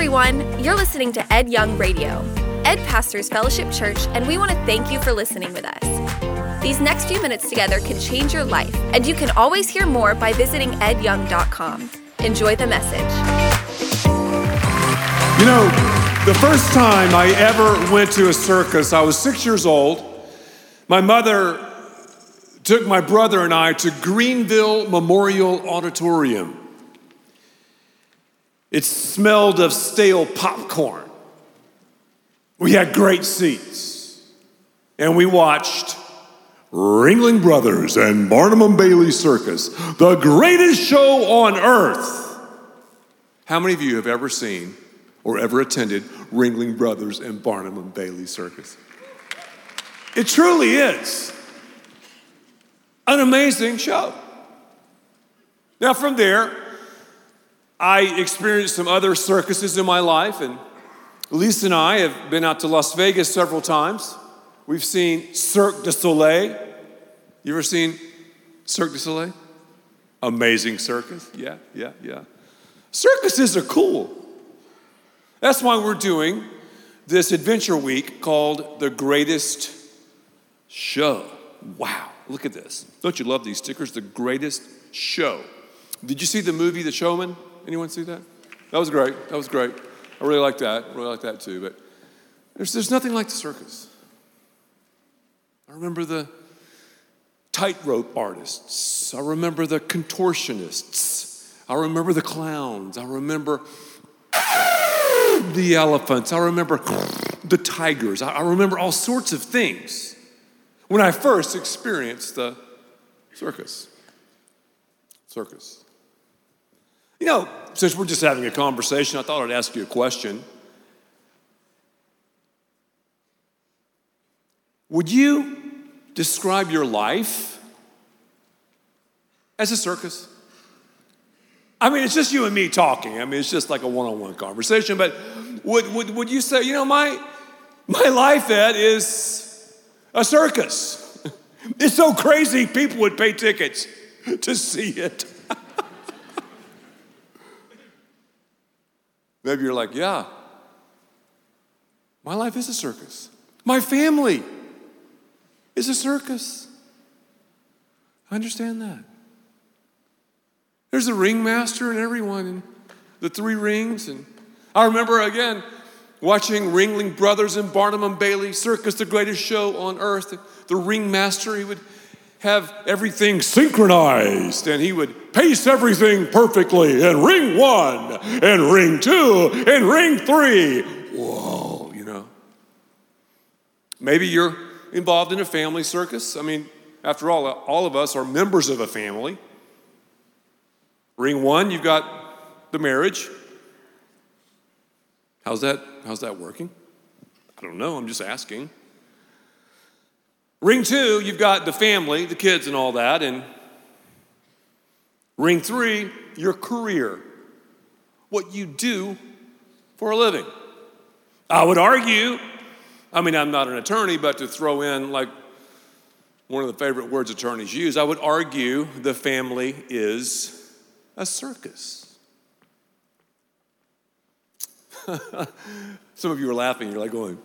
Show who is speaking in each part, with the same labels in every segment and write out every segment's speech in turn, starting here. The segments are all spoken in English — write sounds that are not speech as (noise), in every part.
Speaker 1: everyone. You're listening to Ed Young Radio, Ed Pastors Fellowship Church, and we want to thank you for listening with us. These next few minutes together can change your life, and you can always hear more by visiting edyoung.com. Enjoy the message.
Speaker 2: You know, the first time I ever went to a circus, I was six years old. My mother took my brother and I to Greenville Memorial Auditorium. It smelled of stale popcorn. We had great seats, and we watched Ringling Brothers and Barnum and Bailey Circus, the greatest show on earth. How many of you have ever seen or ever attended Ringling Brothers and Barnum and Bailey Circus? It truly is an amazing show. Now, from there, I experienced some other circuses in my life, and Lisa and I have been out to Las Vegas several times. We've seen Cirque du Soleil. You ever seen Cirque du Soleil? Amazing circus. Yeah, yeah, yeah. Circuses are cool. That's why we're doing this adventure week called The Greatest Show. Wow, look at this. Don't you love these stickers? The Greatest Show. Did you see the movie The Showman? Anyone see that? That was great. That was great. I really like that. I really like that too. But there's, there's nothing like the circus. I remember the tightrope artists. I remember the contortionists. I remember the clowns. I remember the elephants. I remember the tigers. I remember all sorts of things when I first experienced the circus. Circus. You know, since we're just having a conversation, I thought I'd ask you a question. Would you describe your life as a circus? I mean, it's just you and me talking. I mean, it's just like a one on one conversation. But would, would, would you say, you know, my, my life, Ed, is a circus? (laughs) It's so crazy, people would pay tickets to see it. Maybe you're like, yeah, my life is a circus. My family is a circus. I understand that. There's a ringmaster and everyone, and the three rings. And I remember again watching Ringling Brothers and Barnum and Bailey Circus, the greatest show on earth. The ringmaster, he would have everything synchronized and he would pace everything perfectly and ring one and ring two and ring three. Whoa, you know. Maybe you're involved in a family circus. I mean, after all, all of us are members of a family. Ring one, you've got the marriage. How's that, how's that working? I don't know, I'm just asking. Ring two, you've got the family, the kids, and all that. And ring three, your career, what you do for a living. I would argue, I mean, I'm not an attorney, but to throw in like one of the favorite words attorneys use, I would argue the family is a circus. (laughs) Some of you are laughing, you're like going,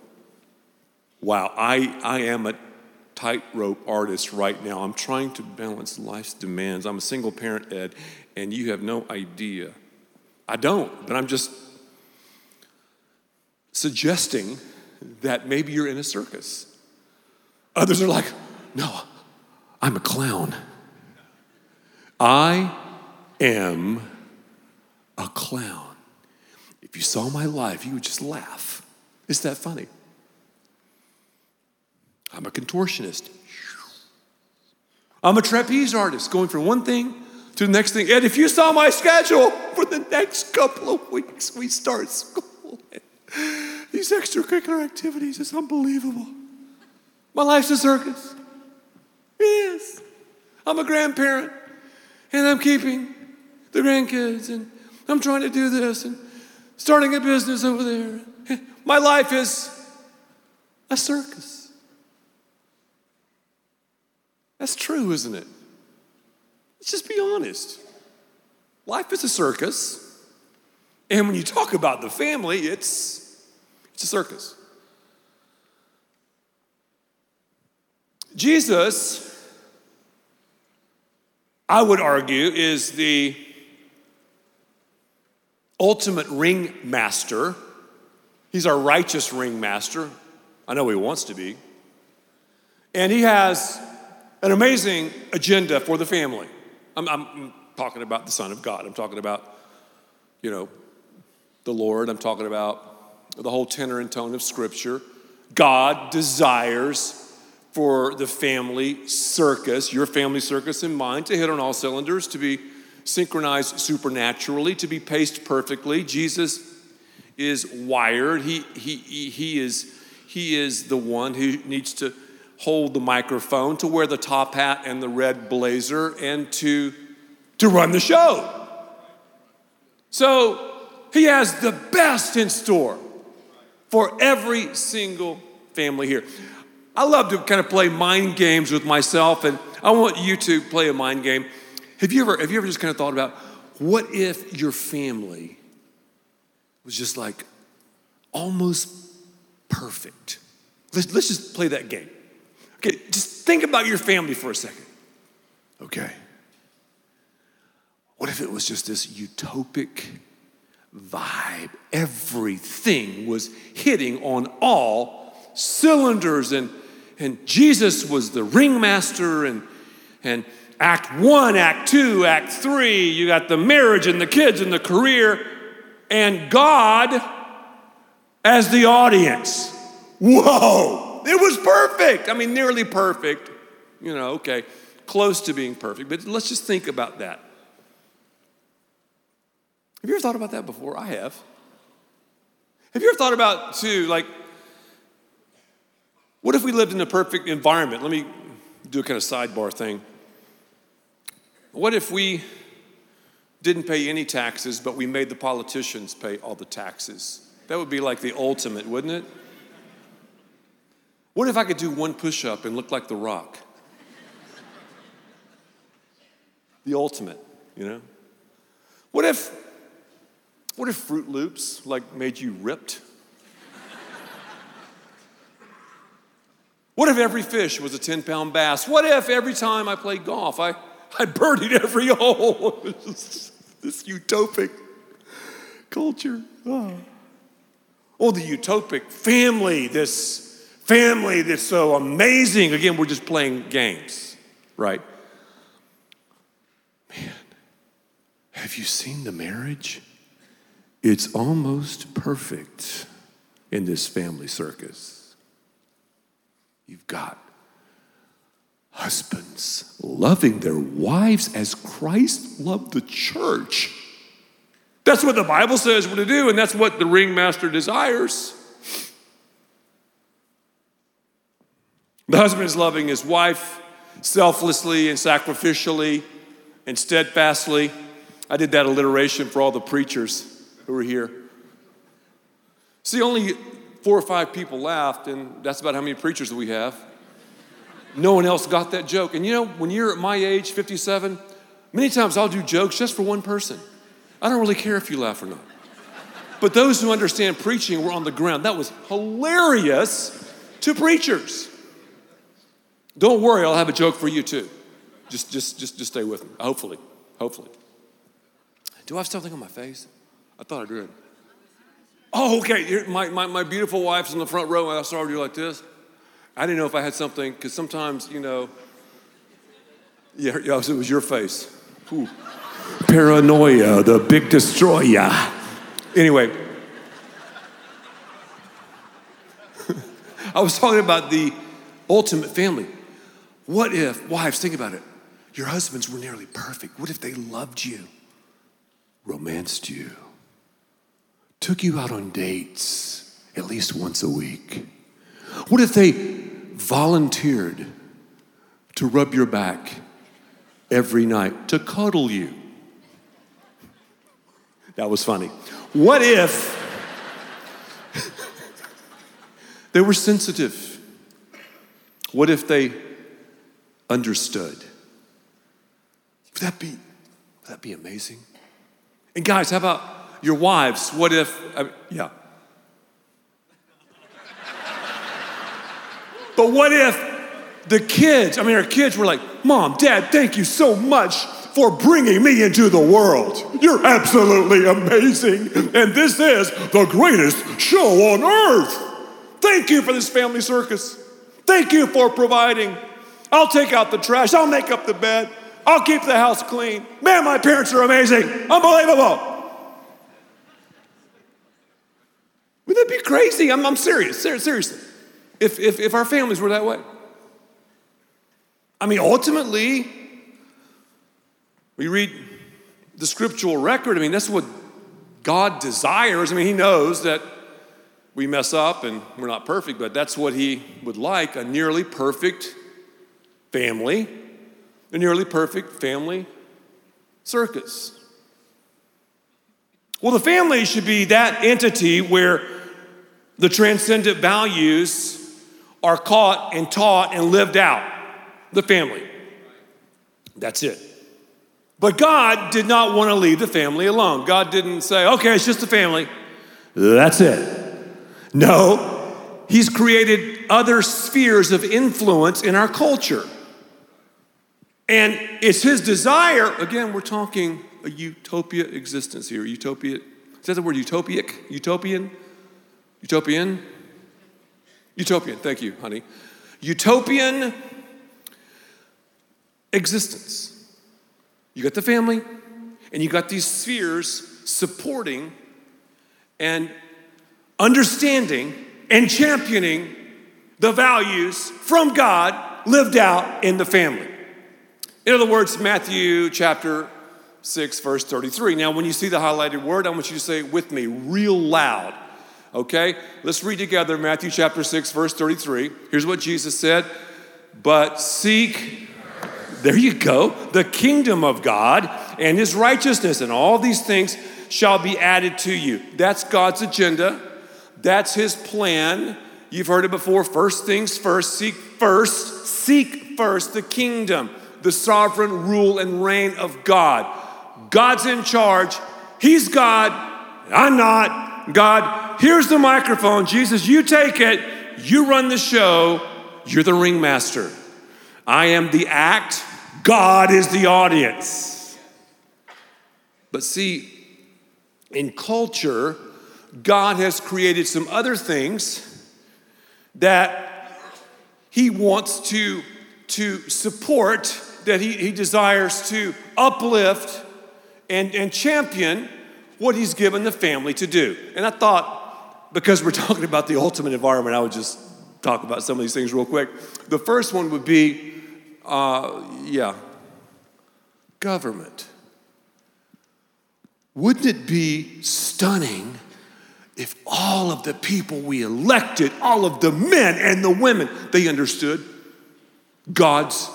Speaker 2: wow, I, I am a tightrope artist right now. I'm trying to balance life's demands. I'm a single parent, Ed, and you have no idea. I don't, but I'm just suggesting that maybe you're in a circus. Others are like, no, I'm a clown. I am a clown. If you saw my life, you would just laugh. Is that funny? I'm a contortionist. I'm a trapeze artist going from one thing to the next thing. And if you saw my schedule for the next couple of weeks, we start school. These extracurricular activities is unbelievable. My life's a circus. Is. I'm a grandparent and I'm keeping the grandkids and I'm trying to do this and starting a business over there. My life is a circus. That's true, isn't it? Let's just be honest. Life is a circus. And when you talk about the family, it's, it's a circus. Jesus, I would argue, is the ultimate ringmaster. He's our righteous ringmaster. I know he wants to be. And he has an amazing agenda for the family. I'm, I'm, talking about the Son of God. I'm talking about, you know, the Lord. I'm talking about the whole tenor and tone of Scripture. God desires for the family circus, your family circus and mine, to hit on all cylinders, to be synchronized supernaturally, to be paced perfectly. Jesus is wired. He, he, he, is, he is the one who needs to hold the microphone, to wear the top hat and the red blazer, and to, to run the show. So he has the best in store for every single family here. I love to kind of play mind games with myself, and I want you to play a mind game. Have you ever, have you ever just kind of thought about what if your family was just like almost perfect? Let's, let's just play that game. Okay, just think about your family for a second. Okay. What if it was just this utopic vibe? Everything was hitting on all cylinders and and Jesus was the ringmaster, and, and act one, act two, act three, you got the marriage and the kids and the career, and God as the audience. Whoa, it was perfect. I mean, nearly perfect. You know, okay, close to being perfect, but let's just think about that. Have you ever thought about that before? I have. Have you ever thought about, too, like, what if we lived in a perfect environment? Let me do a kind of sidebar thing. What if we didn't pay any taxes, but we made the politicians pay all the taxes? That would be like the ultimate, wouldn't it? What if I could do one push up and look like The Rock? the ultimate, you know? What if, what if Froot Loops like made you ripped? What if every fish was a 10 pound bass? What if every time I played golf, I, I birdied every (laughs) hole? this, utopic culture. Oh. oh, the utopic family, this family that's so amazing. Again, we're just playing games, right? Man, have you seen the marriage? It's almost perfect in this family circus. You've got husbands loving their wives as Christ loved the church. That's what the Bible says we're to do, and that's what the ringmaster desires. The husband is loving his wife selflessly and sacrificially and steadfastly. I did that alliteration for all the preachers who were here. See, only four or five people laughed, and that's about how many preachers we have. No one else got that joke. And you know, when you're at my age, 57, many times I'll do jokes just for one person. I don't really care if you laugh or not. But those who understand preaching were on the ground. That was hilarious to preachers. Don't worry, I'll have a joke for you too. Just, just, just, just stay with me. Hopefully, hopefully. Do I have something on my face? I thought I did. Oh, okay. My, my, my beautiful wife's in the front row, and I saw her do like this. I didn't know if I had something, because sometimes, you know, yeah, it was your face. Ooh. Paranoia, the big destroyer. Anyway, (laughs) I was talking about the ultimate family. What if, wives, think about it, your husbands were nearly perfect? What if they loved you, romanced you? took you out on dates at least once a week? What if they volunteered to rub your back every night, to cuddle you? That was funny. What if they were sensitive? What if they understood? Would that be, would that be amazing? And guys, how about your wives? What if, I yeah. but what if the kids, I mean, our kids were like, Mom, Dad, thank you so much for bringing me into the world. You're absolutely amazing. And this is the greatest show on earth. Thank you for this family circus. Thank you for providing. I'll take out the trash. I'll make up the bed. I'll keep the house clean. Man, my parents are amazing. Unbelievable. Would that be crazy? I'm, I'm serious, seriously. If, if, if our families were that way. I mean, ultimately, we read the scriptural record. I mean, that's what God desires. I mean, He knows that we mess up and we're not perfect, but that's what He would like a nearly perfect family, a nearly perfect family circus. Well, the family should be that entity where the transcendent values are caught and taught and lived out. The family. That's it. But God did not want to leave the family alone. God didn't say, okay, it's just a family. That's it. No, He's created other spheres of influence in our culture. And it's His desire, again, we're talking a utopia existence here. Utopia, is that the word utopic? Utopian? Utopian? Utopian, thank you, honey. Utopian existence. You got the family, and you got these spheres supporting and understanding and championing the values from God lived out in the family. In other words, Matthew chapter 6, verse 33. Now, when you see the highlighted word, I want you to say it with me real loud. Okay? Let's read together Matthew chapter 6, verse 33. Here's what Jesus said But seek there you go. The kingdom of God and his righteousness, and all these things shall be added to you. That's God's agenda. That's his plan. You've heard it before. First things first, seek first, seek first the kingdom, the sovereign rule and reign of God. God's in charge. He's God. I'm not. God, here's the microphone. Jesus, you take it. You run the show. You're the ringmaster. I am the act. God is the audience. But see, in culture, God has created some other things that He wants to, to support, that he, he desires to uplift and, and champion what He's given the family to do. And I thought, because we're (laughs) talking about the ultimate environment, I would just talk about some of these things real quick. The first one would be uh, yeah, government. Wouldn't it be stunning if all of the people we elected, all of the men and the women, they understood God's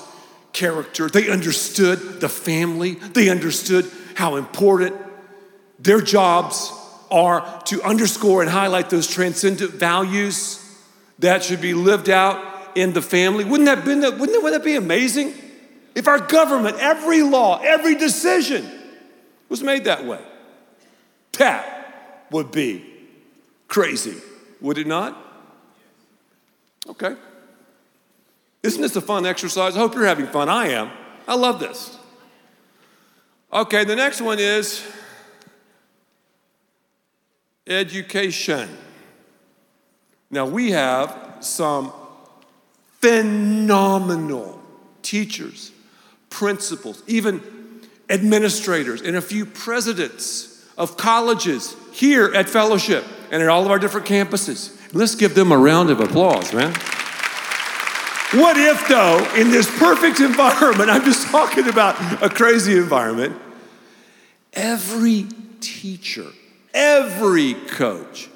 Speaker 2: character, they understood the family, they understood how important their jobs are to underscore and highlight those transcendent values that should be lived out in the family. Wouldn't that, been, wouldn't, that, wouldn't that be amazing? If our government, every law, every decision was made that way, that would be crazy, would it not? Okay. Isn't this a fun exercise? I hope you're having fun. I am. I love this. Okay, the next one is education. Now, we have some phenomenal teachers, principals, even administrators, and a few presidents of colleges here at Fellowship and at all of our different campuses. Let's give them a round of applause, man. What if, though, in this perfect environment, I'm just talking about a crazy environment, every teacher, every coach,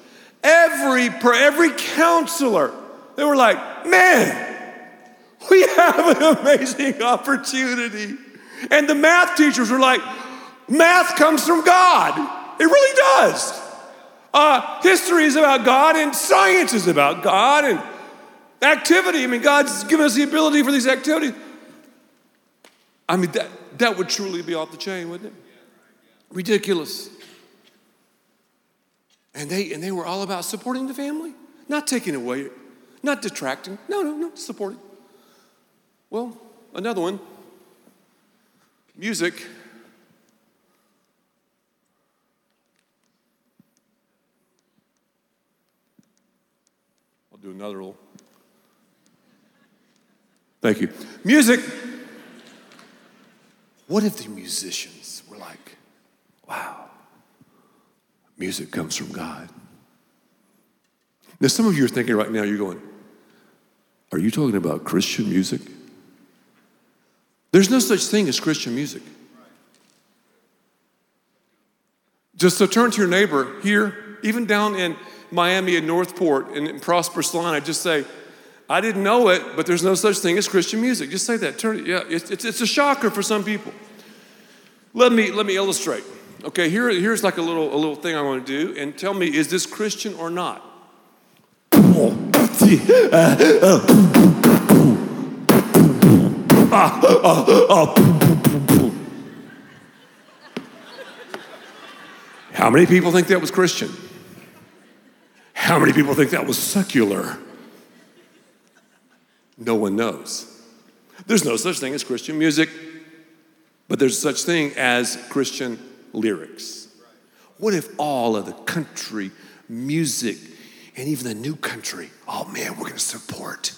Speaker 2: every, every counselor, they were like, man, we have an amazing opportunity. And the math teachers were like, math comes from God. It really does. Uh, history is about God, and science is about God, and activity. I mean, God's given us the ability for these activities. I mean, that, that would truly be off the chain, wouldn't it? Ridiculous. And they, and they were all about supporting the family, not taking away, not detracting. No, no, no, supporting. Well, another one music. I'll do another little. Thank you. Music. What if the musicians were like, wow, music comes from God? Now, some of you are thinking right now, you're going, are you talking about Christian music? There's no such thing as Christian music. Just to turn to your neighbor here, even down in Miami and North Port and in Prosper I just say, I didn't know it, but there's no such thing as Christian music. Just say that. Turn, it. yeah, it's, it's, it's a shocker for some people. Let me, let me illustrate. Okay, here, here's like a little, a little thing I want to do, and tell me, is this Christian or not? How many people think that was Christian? How many people think that was secular? No one knows. There's no such thing as Christian music, but there's such thing as Christian lyrics. What if all of the country music and even the new country, oh man, we're going to support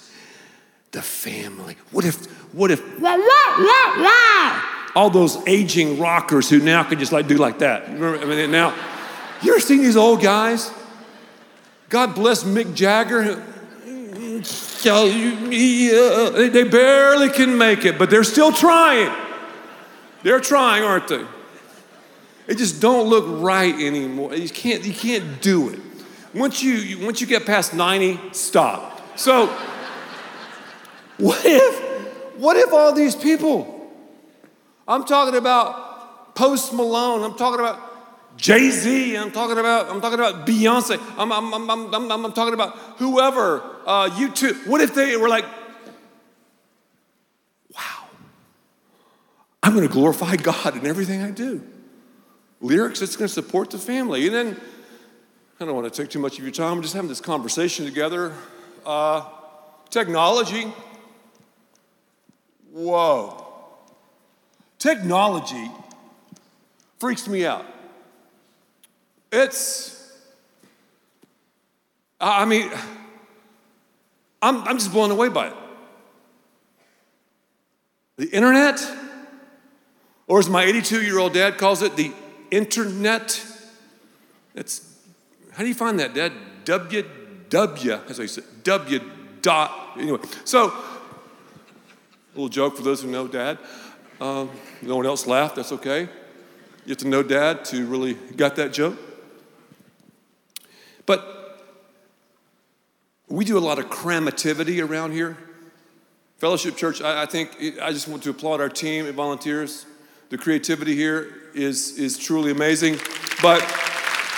Speaker 2: the family. What if, what if, all those aging rockers who now can just like do like that. Remember, I mean, now, you ever seen these old guys? God bless Mick Jagger. They barely can make it, but they're still trying. They're trying, aren't they? They just don't look right anymore. You can't, you can't do it. Once you, once you get past 90, stop. So, what if, what if all these people, I'm talking about Post Malone, I'm talking about Jay Z, I'm talking about, I'm talking about Beyonce, I'm, I'm, I'm, I'm, I'm, talking about whoever, uh, YouTube. What if they were like, wow, I'm gonna glorify God in everything I do? Lyrics, it's gonna support the family. And then, I don't wanna take too much of your time, we're just having this conversation together. Uh, technology, whoa. Technology freaks me out. It's, I mean, I'm, I'm just blown away by it. The internet, or as my 82 year old dad calls it, the internet. It's, how do you find that, Dad? W, W, that's how you say W dot, anyway. So, a little joke for those who know Dad. Um, no one else laughed, that's okay. You have to know Dad to really got that joke. But we do a lot of crammativity around here. Fellowship Church, I, I think I just want to applaud our team and volunteers. The creativity here is, is truly amazing. But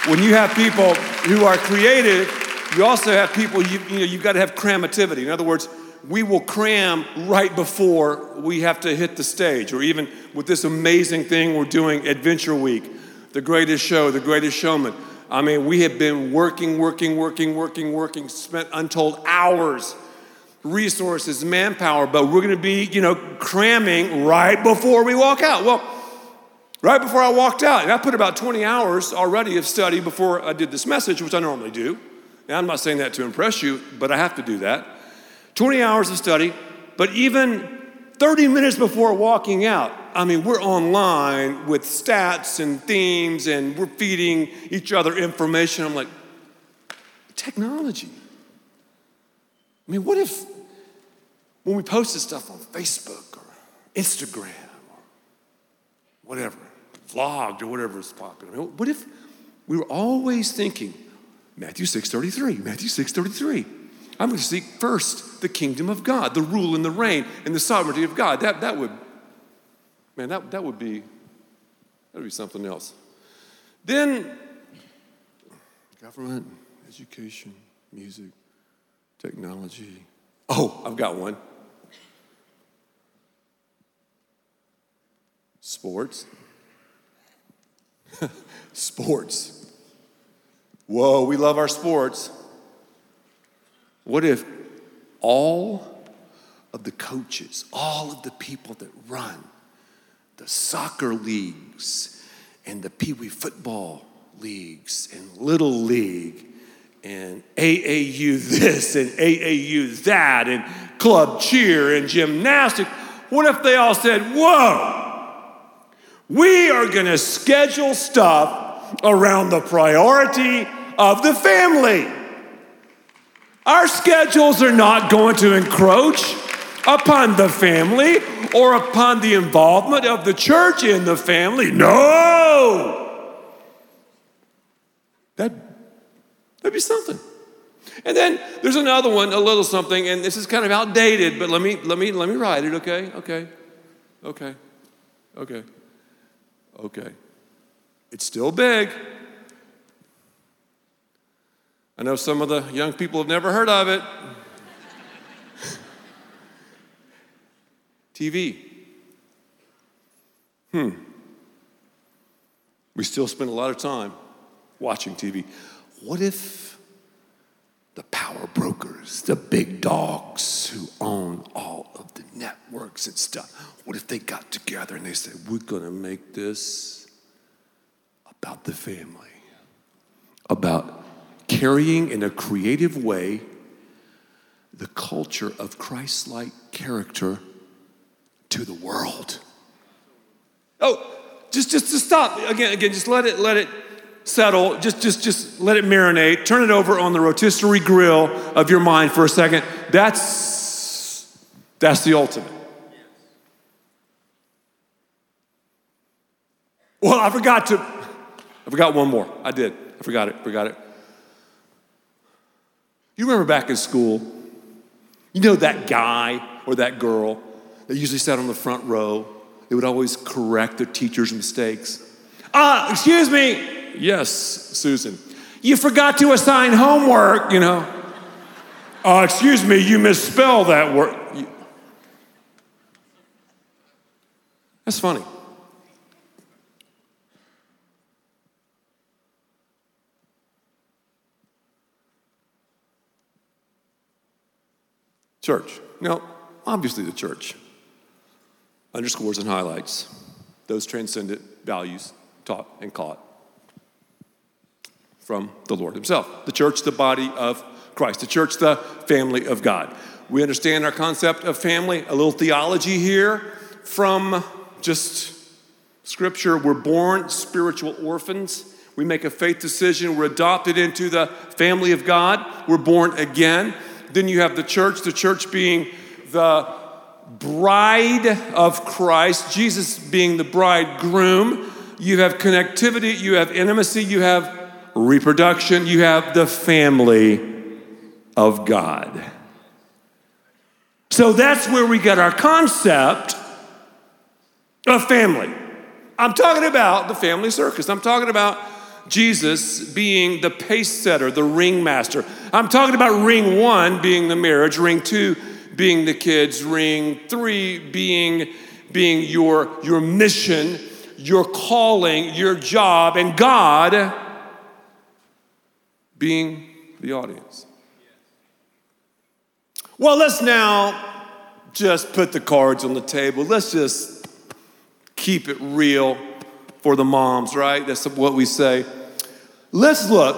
Speaker 2: when you have people who are creative, you also have people, you, you know, you've got to have crammativity. In other words, we will cram right before we have to hit the stage, or even with this amazing thing we're doing, Adventure Week, the greatest show, the greatest showman. I mean, we have been working, working, working, working, working, spent untold hours, resources, manpower, but we're gonna be, you know, cramming right before we walk out. Well, right before I walked out, and I put about 20 hours already of study before I did this message, which I normally do. And I'm not saying that to impress you, but I have to do that. 20 hours of study, but even 30 minutes before walking out, I mean, we're online with stats and themes and we're feeding each other information. I'm like, technology. I mean, what if when we posted stuff on Facebook or Instagram or whatever, vlogged or whatever is popular, I mean, what if we were always thinking, Matthew 6:33, Matthew 6:33. I'm going to seek first the kingdom of God, the rule and the reign and the sovereignty of God. That, that would, man, that, that would be, that would be something else. Then, government, education, music, technology. Oh, I've got one. Sports. (laughs) Sports. Whoa, we love our sports. What if all of the coaches, all of the people that run the soccer leagues and the Pee Wee football leagues and Little League and AAU this and AAU that and club cheer and gymnastics, what if they all said, Whoa, we are gonna schedule stuff around the priority of the family? Our schedules are not going to encroach upon the family or upon the involvement of the church in the family. No! That, that'd be something. And then there's another one, a little something, and this is kind of outdated, but let me let me let me write it, okay? Okay. Okay. Okay. Okay. It's still big. I know some of the young people have never heard of it. TV. Hmm. We still spend a lot of time watching TV. What if the power brokers, the big dogs who own all of the networks and stuff, what if they got together and they said, We're going to make this about the family, about carrying in a creative way the culture of Christ like character to the world. Oh, just just to stop. Again again just let it let it settle. Just just just let it marinate. Turn it over on the rotisserie grill of your mind for a second. That's that's the ultimate. Well i forgot to i forgot one more. I did. I forgot it forgot it you remember back in school you know that guy or that girl that usually sat on the front row. They would always correct their teacher's mistakes. Ah, excuse me. Yes, Susan. You forgot to assign homework, you know. Uh, excuse me, you misspelled that word. That's funny. Church. Now, obviously the church underscores and highlights those transcendent values taught and caught from the Lord Himself. The church, the body of Christ, the church, the family of God. We understand our concept of family, a little theology here from just scripture. We're born spiritual orphans. We make a faith decision. We're adopted into the family of God. We're born again. Then you have the church, the church being the bride of Christ, Jesus being the bridegroom. You have connectivity, you have intimacy, you have reproduction, you have the family of God. So that's where we get our concept of family. I'm talking about the family circus. I'm talking about Jesus being the pace setter, the ringmaster. I'm talking about ring one being the marriage, ring two being the kids, ring three being, being your, your mission, your calling, your job, and God being the audience. Well, let's now just put the cards on the table. Let's just keep it real for the moms, right? That's what we say. Let's look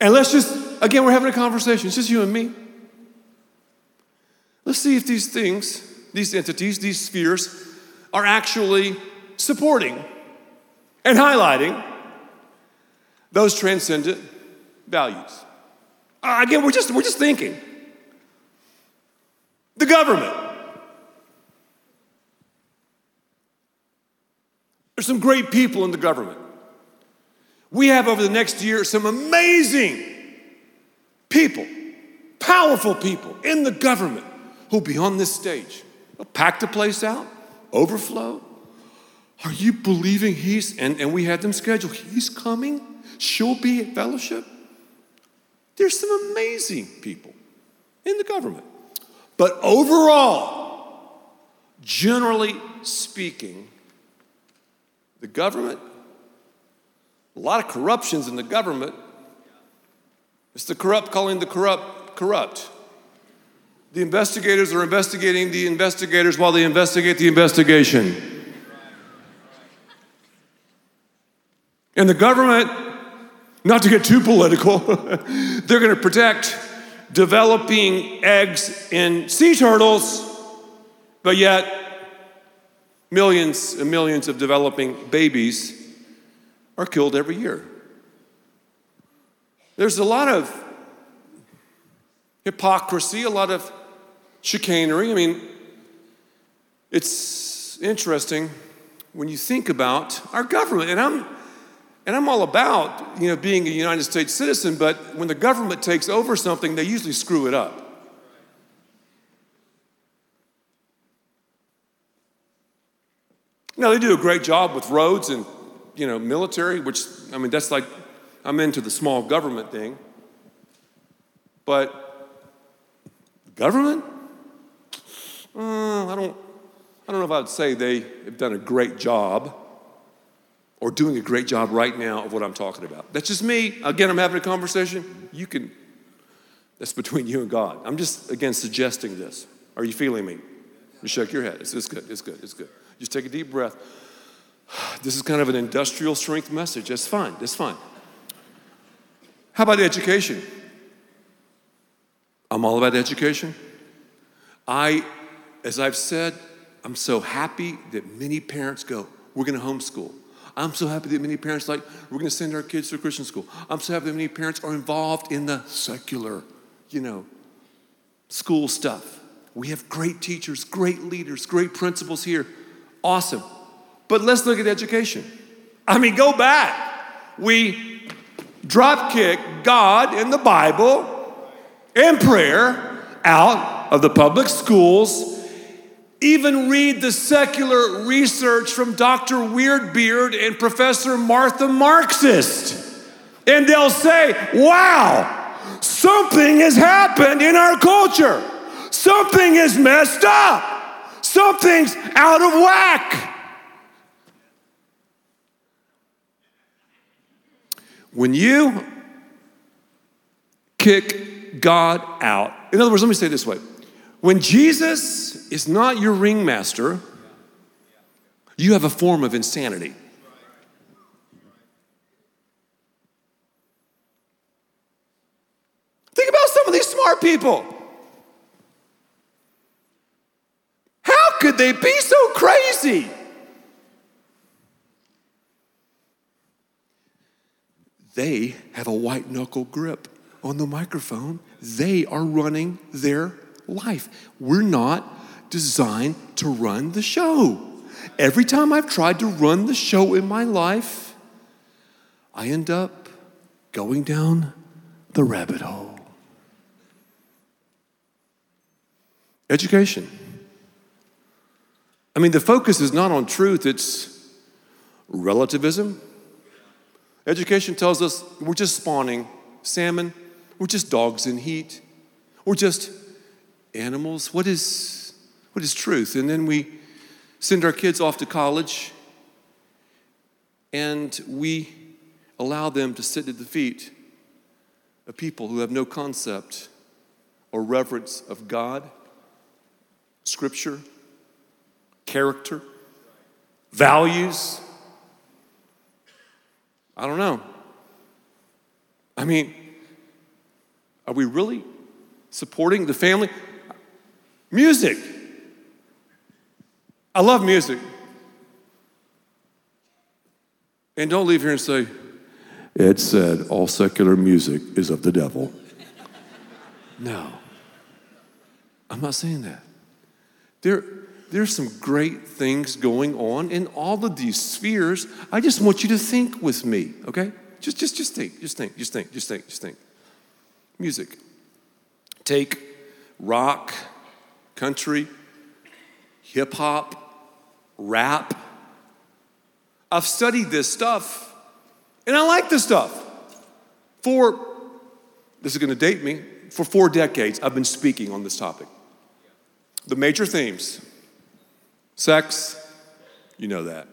Speaker 2: and let's just, again, we're having a conversation. It's just you and me. Let's see if these things, these entities, these spheres, are actually supporting and highlighting those transcendent values. Uh, again, we're just, we're just thinking. The government. There's some great people in the government. We have over the next year some amazing people, powerful people in the government who'll be on this stage. They'll pack the place out, overflow. Are you believing he's, and, and we had them scheduled, he's coming? She'll be at fellowship? There's some amazing people in the government. But overall, generally speaking, the government a lot of corruptions in the government. It's the corrupt calling the corrupt corrupt. The investigators are investigating the investigators while they investigate the investigation. And the government, not to get too political, (laughs) they're going to protect developing eggs in sea turtles, but yet millions and millions of developing babies are killed every year. There's a lot of hypocrisy, a lot of chicanery. I mean, it's interesting when you think about our government, and I'm and I'm all about, you know, being a United States citizen, but when the government takes over something, they usually screw it up. Now, they do a great job with roads and, you know, military, which, I mean, that's like, I'm into the small government thing. But government? Uh, I don't, I don't know if I would say they have done a great job or doing a great job right now of what I'm talking about. That's just me. Again, I'm having a conversation. You can, that's between you and God. I'm just, again, suggesting this. Are you feeling me? You shake your head. It's, it's good, it's good, it's good. Just take a deep breath. This is kind of an industrial strength message. That's fine, that's fine. How about education? I'm all about education. I, as I've said, I'm so happy that many parents go, we're going to homeschool. I'm so happy that many parents like, we're going to send our kids to a Christian school. I'm so happy that many parents are involved in the secular, you know, school stuff. We have great teachers, great leaders, great principals here. Awesome. But let's look at education. I mean, go back. We drop kick God in the Bible and prayer out of the public schools even read the secular research from Dr. Weirdbeard and Professor Martha Marxist. And they'll say, wow, something has happened in our culture. Something is messed up. Something's out of whack. When you kick God out, in other words, let me say this way when Jesus is not your ringmaster, you have a form of insanity. Think about some of these smart people. How could they be so crazy? They have a white knuckle grip on the microphone. They are running their life. We're not designed to run the show. Every time I've tried to run the show in my life, I end up going down the rabbit hole. Education. I mean, the focus is not on truth, it's relativism. Education tells us we're just spawning salmon, we're just dogs in heat, we're just animals? What is, what is truth? And then we send our kids off to college and we allow them to sit at the feet of people who have no concept or reverence of God, Scripture, character, values. I don't know. I mean, are we really supporting the family? Music. I love music. And don't leave here and say, Ed said all secular music is of the devil. no. I'm not saying that. There, there's some great things going on in all of these spheres. I just want you to think with me, okay? Just, just, just think, just think, just think, just think, just think. Music. Take rock, country, hip hop, rap. I've studied this stuff and I like this stuff. For, this is to date me, for four decades I've been speaking on this topic. The major themes sex, you know that.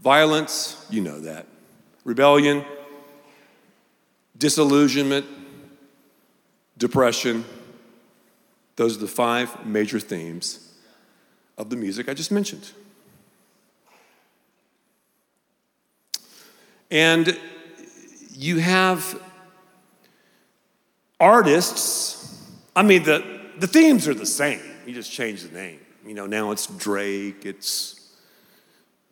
Speaker 2: Violence, you know that. rebellion, disillusionment, depression. Those are the five major themes of the music I just mentioned. And you have artists, I mean, the, the themes are the same. You just change the name. You know, now it's Drake, it's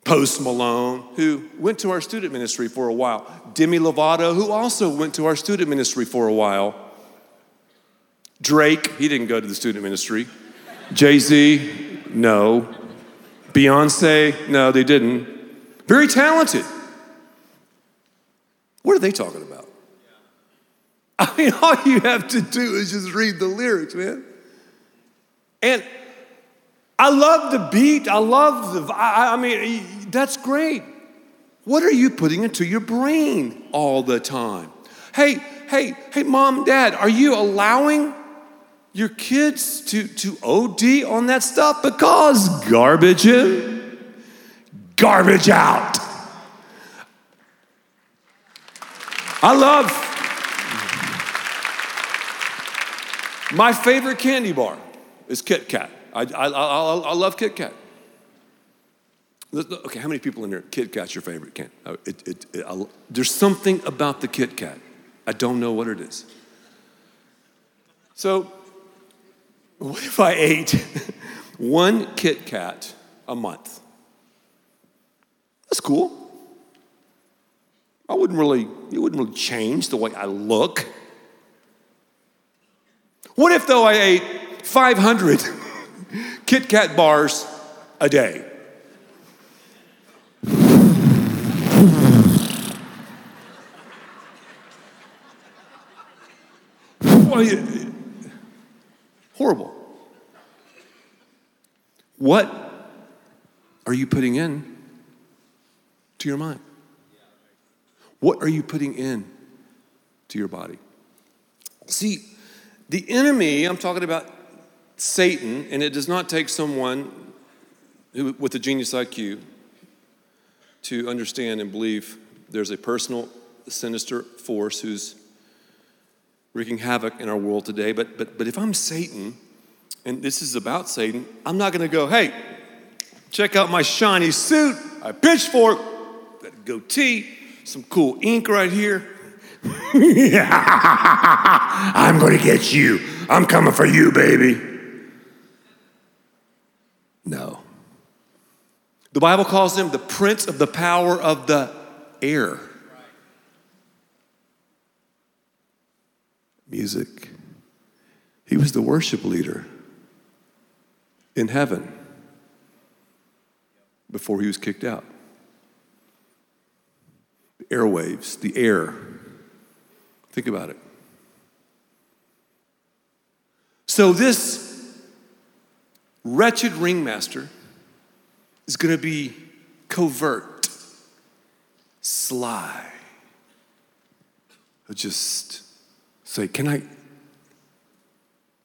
Speaker 2: Post Malone, who went to our student ministry for a while. Demi Lovato, who also went to our student ministry for a while. Drake, he didn't go to the student ministry. Jay Z, no. Beyonce, no, they didn't. Very talented. What are they talking about? I (laughs) mean, all you have to do is just read the lyrics, man. And I love the beat. I love the, I, I mean, that's great. What are you putting into your brain all the time? Hey, hey, hey, mom, dad, are you allowing your kids to, to OD on that stuff? Because garbage in, garbage out. I love my favorite candy bar is Kit Kat. I, I, I, I love Kit Kat. Okay, how many people in here? Kit Kat's your favorite? Can oh, uh, it, it, it, there's something about the Kit Kat. I don't know what it is. So, what if I ate (laughs) one Kit Kat a month? That's cool. I wouldn't really, it wouldn't really change the way I look. What if, though, I ate 500 (laughs) Kit Kat bars a day. Horrible. What are you putting in to your mind? What are you putting in to your body? See, the enemy, I'm talking about Satan, and it does not take someone who, with a genius IQ to understand and believe there's a personal, sinister force who's wreaking havoc in our world today. But, but, but if I'm Satan, and this is about Satan, I'm not going to go, hey, check out my shiny suit, a pitchfork, that goatee, some cool ink right here. (laughs) I'm going to get you. I'm coming for you, baby. No. The Bible calls him the prince of the power of the air. Music. He was the worship leader in heaven before he was kicked out. The airwaves, the air. Think about it. So, this wretched ringmaster is going to be covert, sly. He'll just say, Can I,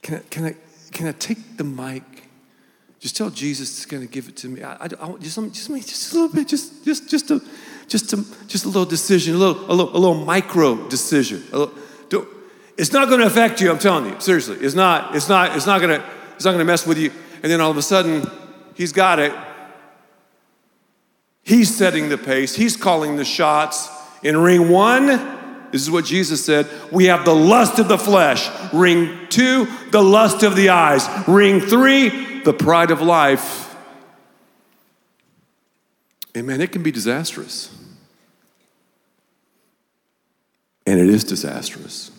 Speaker 2: can I, can I, can I take the mic? Just tell Jesus is going to give it to me. I, I, I just, just, just a little bit, just, just, just a, just a, just a little decision, a little, a little, a little micro decision. Little, it's not going to affect you. I'm telling you, seriously. It's not. It's not. It's not going to. It's not going to mess with you and then all of a sudden, he's got it. He's setting the pace, he's calling the shots. In ring one, this is what Jesus said we have the lust of the flesh. Ring two, the lust of the eyes. Ring three, the pride of life. And man, it can be disastrous. And it is disastrous.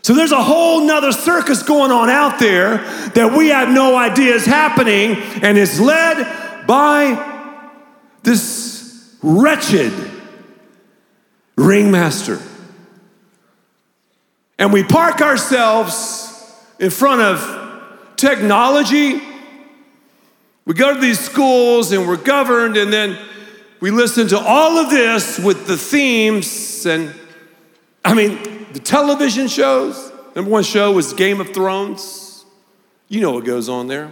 Speaker 2: So there's a whole nother circus going on out there that we have no idea is happening, and it's led by this wretched ringmaster. And we park ourselves in front of technology. We go to these schools and we're governed, and then we listen to all of this with the themes. And I mean, the television shows. Number one show was Game of Thrones. You know what goes on there.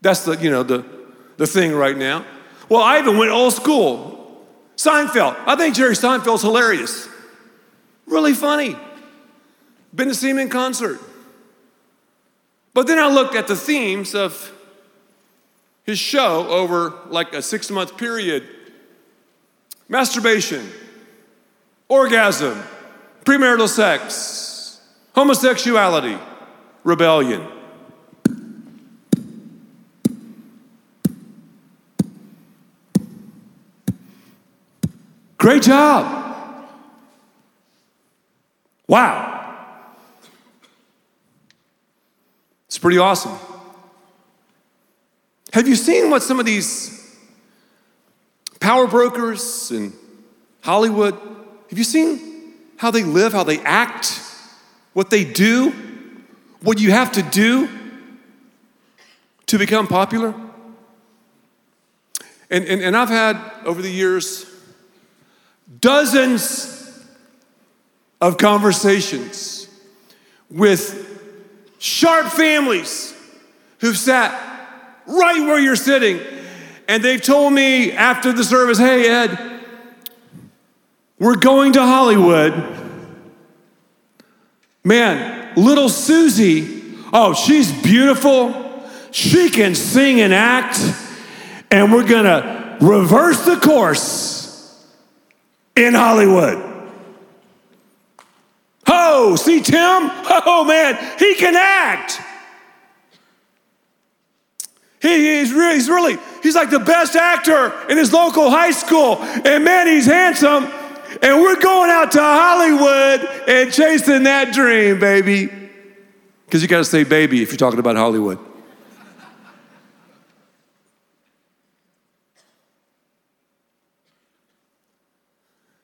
Speaker 2: That's the, you know, the, the thing right now. Well, I even went old school. Seinfeld. I think Jerry Seinfeld's hilarious. Really funny. Been to see him in concert. But then I looked at the themes of his show over like a six month period masturbation, orgasm, premarital sex, homosexuality, rebellion. Great job. Wow. It's pretty awesome. Have you seen what some of these power brokers in Hollywood, have you seen how they live, how they act, what they do, what you have to do to become popular? And, and, and I've had over the years dozens of conversations with sharp families who've sat right where you're sitting. And they've told me after the service, hey, Ed, we're going to Hollywood. Man, little Susie, oh, she's beautiful. She can sing and act. And we're going to reverse the course in Hollywood. Oh, see Tim? Oh man, he can act. He, he's, really, he's really, he's like the best actor in his local high school. And man, he's handsome. And we're going out to Hollywood and chasing that dream, baby. Because you got to say baby if you're talking about Hollywood.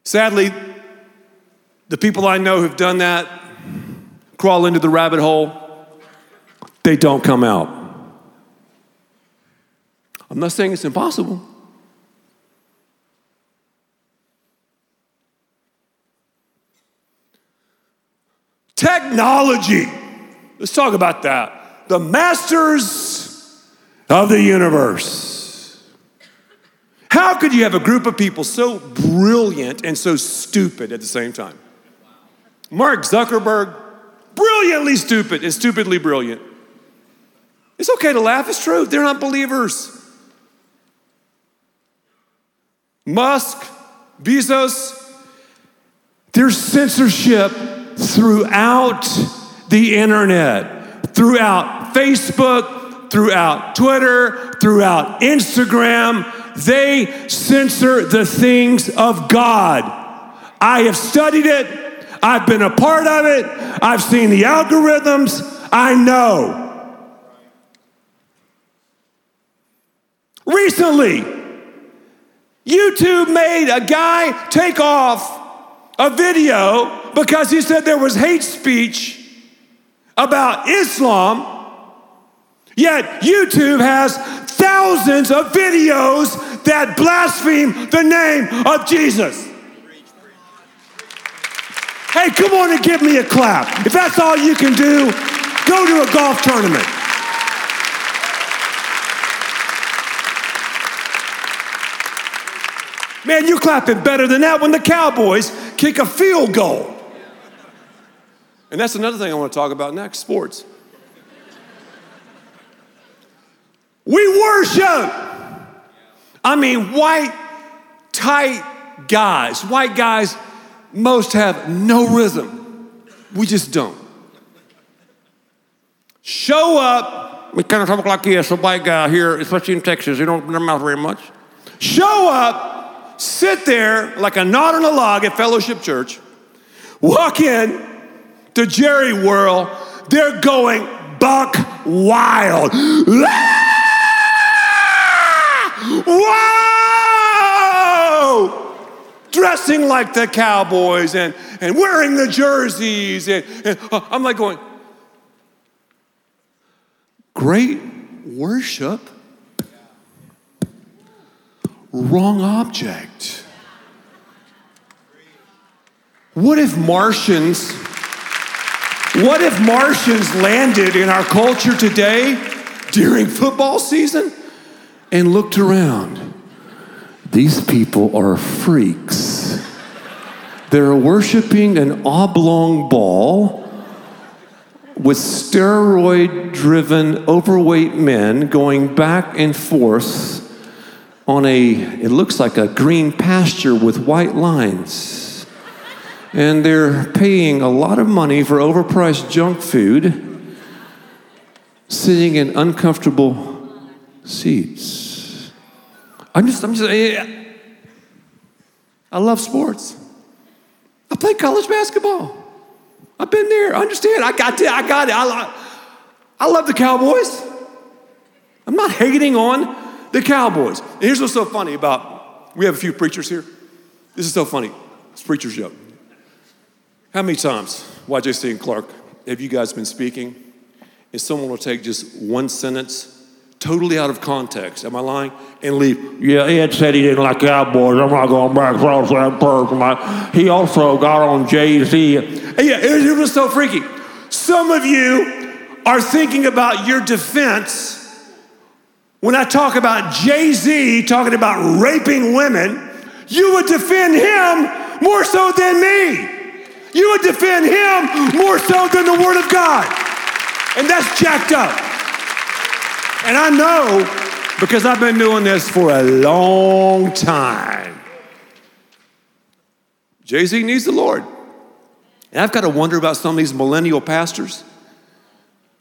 Speaker 2: Sadly, the people I know who've done that crawl into the rabbit hole, they don't come out. I'm not saying it's impossible. Technology. Let's talk about that. The masters of the universe. How could you have a group of people so brilliant and so stupid at the same time? Mark Zuckerberg, brilliantly stupid and stupidly brilliant. It's okay to laugh, it's true. They're not believers. Musk, Bezos, there's censorship throughout the internet, throughout Facebook, throughout Twitter, throughout Instagram they censor the things of God. I have studied it, I've been a part of it, I've seen the algorithms, I know. Recently, YouTube made a guy take off a video because he said there was hate speech about Islam. Yet YouTube has thousands of videos that blaspheme the name of Jesus. Hey, come on and give me a clap. If that's all you can do, go to a golf tournament. Man, you're clapping better than that when the Cowboys kick a field goal. And that's another thing I want to talk about next sports. We worship. I mean, white, tight guys. White guys, most have no rhythm. We just don't. Show up. We kind of talk like this, a white guy here, especially in Texas. They don't open their mouth very much. Show up, sit there like a knot on a log at Fellowship Church, walk in to Jerry World. They're going buck wild. (gasps) Whoa! Dressing like the cowboys and, and wearing the jerseys. And, and uh, I'm like going, great worship. Wrong object. What if Martians, what if Martians landed in our culture today during football season? And looked around. these people are freaks. They're worshiping an oblong ball with steroid driven overweight men going back and forth on a, it looks like a green pasture with white lines. And they're paying a lot of money for overpriced junk food, sitting in uncomfortable seats. I'm just, I'm just, I love sports. I play college basketball. I've been there. I understand. I got it. I got it. I, I love the Cowboys. I'm not hating on the Cowboys. And here's what's so funny about we have a few preachers here. This is so funny. It's preacher's joke. How many times, YJC and Clark, have you guys been speaking and someone will take just one sentence totally out of context, am I lying? And leave, yeah, Ed said he didn't like Cowboys. I'm not going back across that person. He also got on Jay Z. Yeah, it was so freaky. Some of you are thinking about your defense when I talk about Jay Z talking about raping women. You would defend him more so than me. You would defend him more so than the Word of God. And that's jacked up. And I know because I've been doing this for a long time. Jay Z needs the Lord. And I've got to wonder about some of these millennial pastors,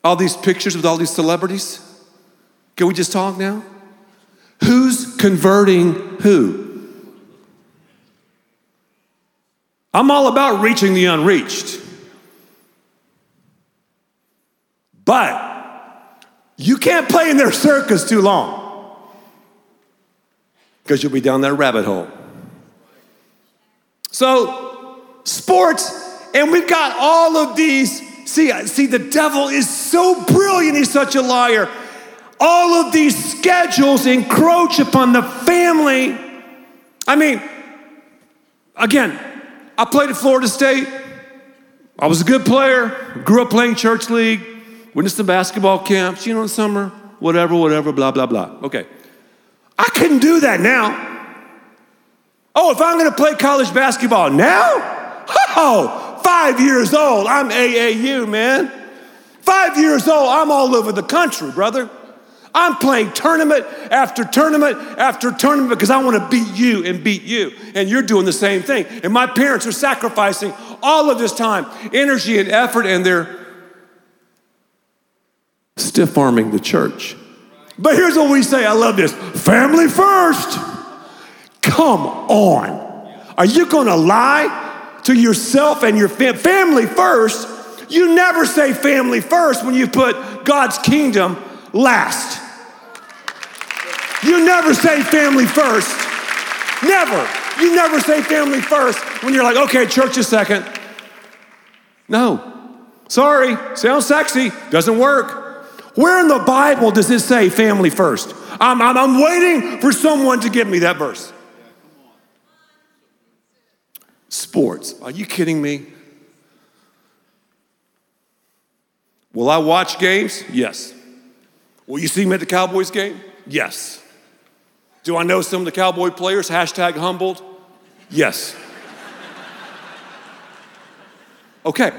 Speaker 2: all these pictures with all these celebrities. Can we just talk now? Who's converting who? I'm all about reaching the unreached. But you can't play in their circus too long because you'll be down that rabbit hole. So, sports, and we've got all of these. See, see, the devil is so brilliant, he's such a liar. All of these schedules encroach upon the family. I mean, again, I played at Florida State. I was a good player, grew up playing church league went to some basketball camps, you know, in summer, whatever, whatever, blah, blah, blah. Okay. I couldn't do that now. Oh, if I'm gonna play college basketball now? Oh, five years old, I'm AAU, man. Five years old, I'm all over the country, brother. I'm playing tournament after tournament after tournament because I want to beat you and beat you. And you're doing the same thing. And my parents are sacrificing all of this time, energy, and effort, and they're stiff arming the church. But here's what we say I love this family first. Come on. Are you to lie to yourself and your fam- family first? You never say family first when you put God's kingdom last. You never say family first. Never. You never say family first when you're like, okay, church is second. No. Sorry, sounds sexy, doesn't work. Where in the Bible does it say family first? I'm, I'm, I'm waiting for someone to give me that verse. Sports. Are you kidding me? Will I watch games? Yes. Will you see me at the Cowboys game? Yes. Do I know some of the Cowboy players? Hashtag humbled? Yes. (laughs) Okay.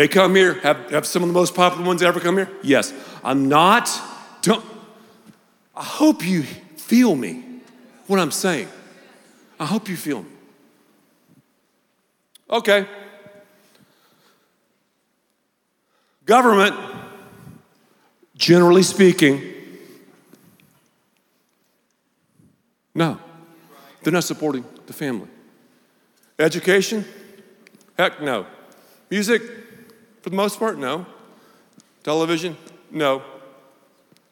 Speaker 2: They come here, have, have some of the most popular ones ever come here? Yes. I'm not, don't, I hope you feel me, what I'm saying. I hope you feel me. Okay. Government, generally speaking, no, they're not supporting the family. Education? Heck no. Music? For the most part, no. Television? No.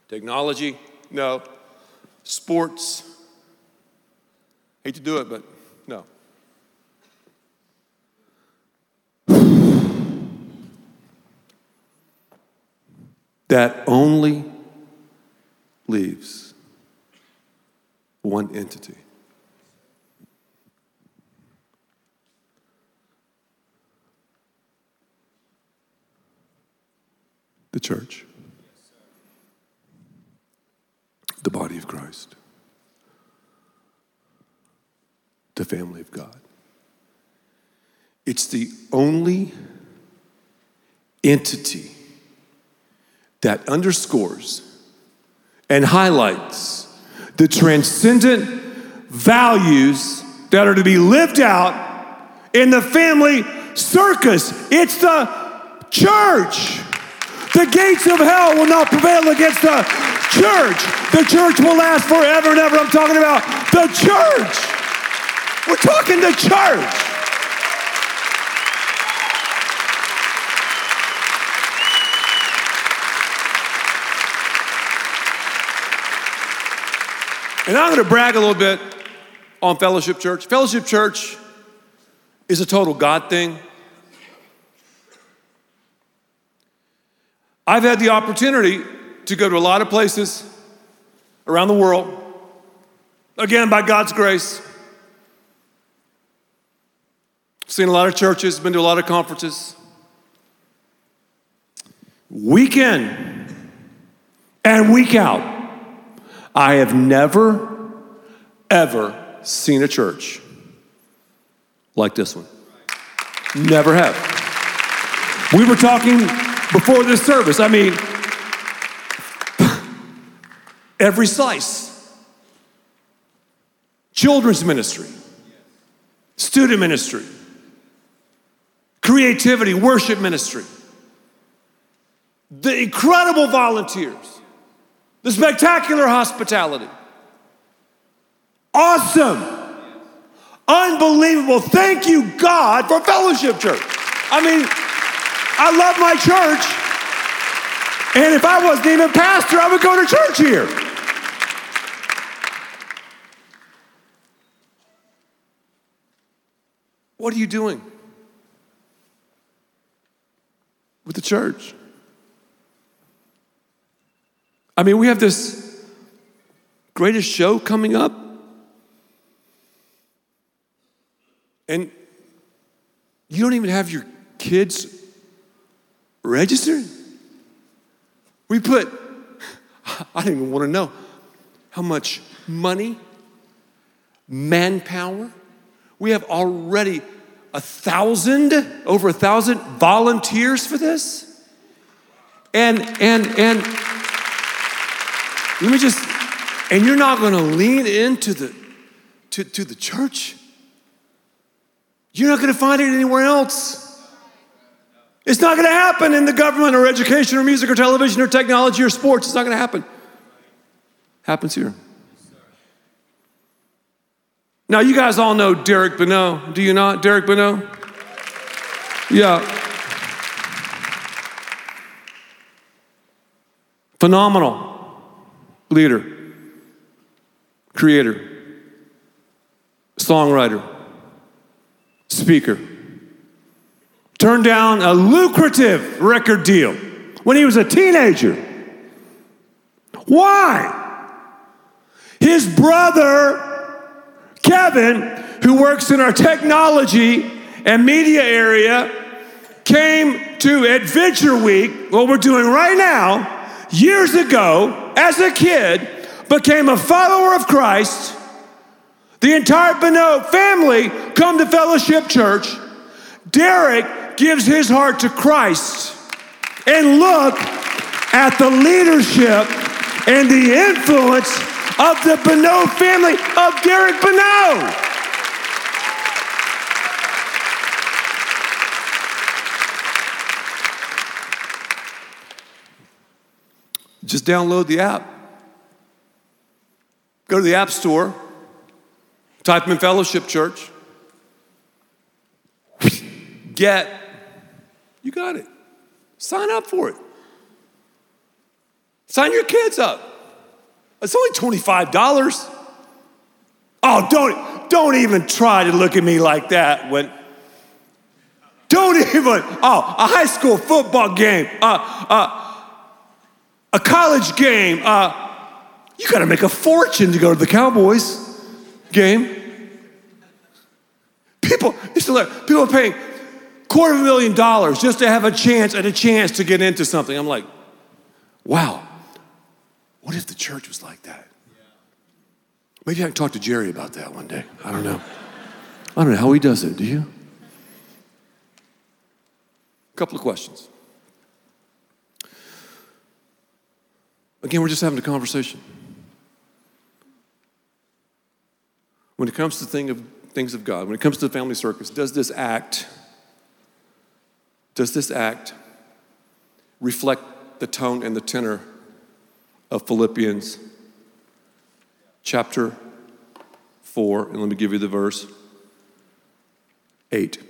Speaker 2: Technology? No. Sports? Hate to do it, but no. that only leaves one entity. The church, the body of Christ. the family of God. It's the only entity that underscores and highlights the transcendent values that are to be lived out in the family circus. It's the church. The gates of hell will not prevail against the church. The church will last forever and ever. I'm talking about the church. We're talking the church. And I'm going to brag a little bit on Fellowship Church. Fellowship Church is a total God thing. I've had the opportunity to go to a lot of places around the world, again, by God's grace. Seen a lot of churches, been to a lot of conferences. Week in and week out, I have never, ever seen a church like this one. Never have. We were talking before this service. I mean, every slice children's ministry, student ministry, creativity, worship ministry, the incredible volunteers, the spectacular hospitality. Awesome. Unbelievable. Thank you, God, for Fellowship Church. I mean, I love my church. And if I wasn't even pastor, I would go to church here. What are you doing with the church? I mean, we have this greatest show coming up. And you don't even have your kids registered? We put, I don't even want to know how much money, manpower. We have already a thousand, over a thousand volunteers for this. And, and, and, let me just, and you're not going to lean into the, to, to the church. You're not going to find it anywhere else. It's not going to happen in the government or education or music or television or technology or sports. It's not going to happen. Happens here. Now, you guys all know Derek Beno. Do you not? Derek Beno? Yeah. Phenomenal leader, creator, songwriter, speaker. Turned down a lucrative record deal when he was a teenager. Why? His brother, Kevin, who works in our technology and media area, came to Adventure Week, what we're doing right now, years ago, as a kid, became a follower of Christ. The entire Beno family come to Fellowship Church. Derek gives his heart to Christ. And look at the leadership and the influence of the Beno family of Derek Beno. Just download the app. Go to the App Store, type in Fellowship Church, get, you got it. Sign up for it. Sign your kids up. It's only $25. Oh, don't, don't even try to look at me like that when, don't even, oh, a high school football game, uh, uh, a college game, uh, you got to make a fortune to go to the Cowboys game. People, people are paying quarter of a million dollars just to have a chance and a chance to get into something. I'm like, wow, what if the church was like that? Maybe I can talk to Jerry about that one day. I don't know. I don't know how he does it, do you? A couple of questions. Again, we're just having a conversation. When it comes to thing of, things of God, when it comes to the family circus, does this act, does this act reflect the tone and the tenor of Philippians chapter 4? And let me give you the verse 8.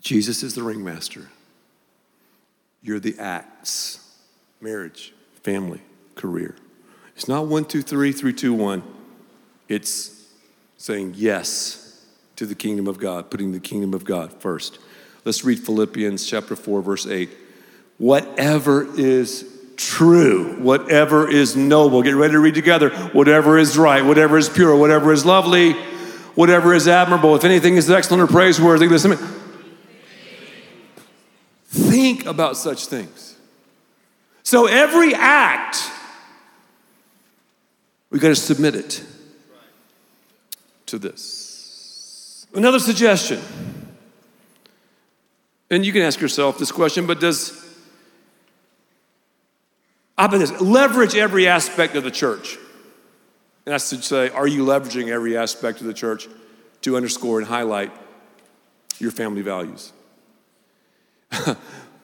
Speaker 2: Jesus is the ringmaster. You're the acts marriage, family, career. It's not one, two, three, three, two, one. It's saying yes to the kingdom of God, putting the kingdom of God first. Let's read Philippians chapter 4, verse 8. Whatever is true, whatever is noble, get ready to read together. Whatever is right, whatever is pure, whatever is lovely, whatever is admirable, if anything is excellent or praiseworthy, listen Think about such things. So every act, we got to submit it to this. Another suggestion, and you can ask yourself this question, but does I bet this leverage every aspect of the church? And I should say, are you leveraging every aspect of the church to underscore and highlight your family values? (laughs)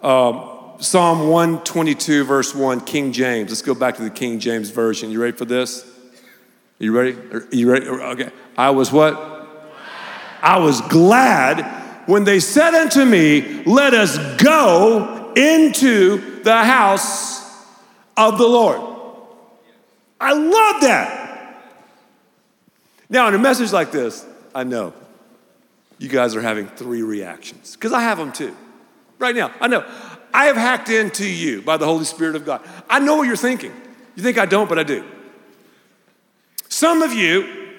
Speaker 2: um, Psalm 122, verse 1, King James. Let's go back to the King James Version. You ready for this? Are you ready? Are you ready? Okay. I was what? I was glad when they said unto me, Let us go into the house of the Lord. I love that. Now, in a message like this, I know you guys are having three reactions because I have them too right now. I know. I have hacked into you by the Holy Spirit of God. I know what you're thinking. You think I don't, but I do. Some of you,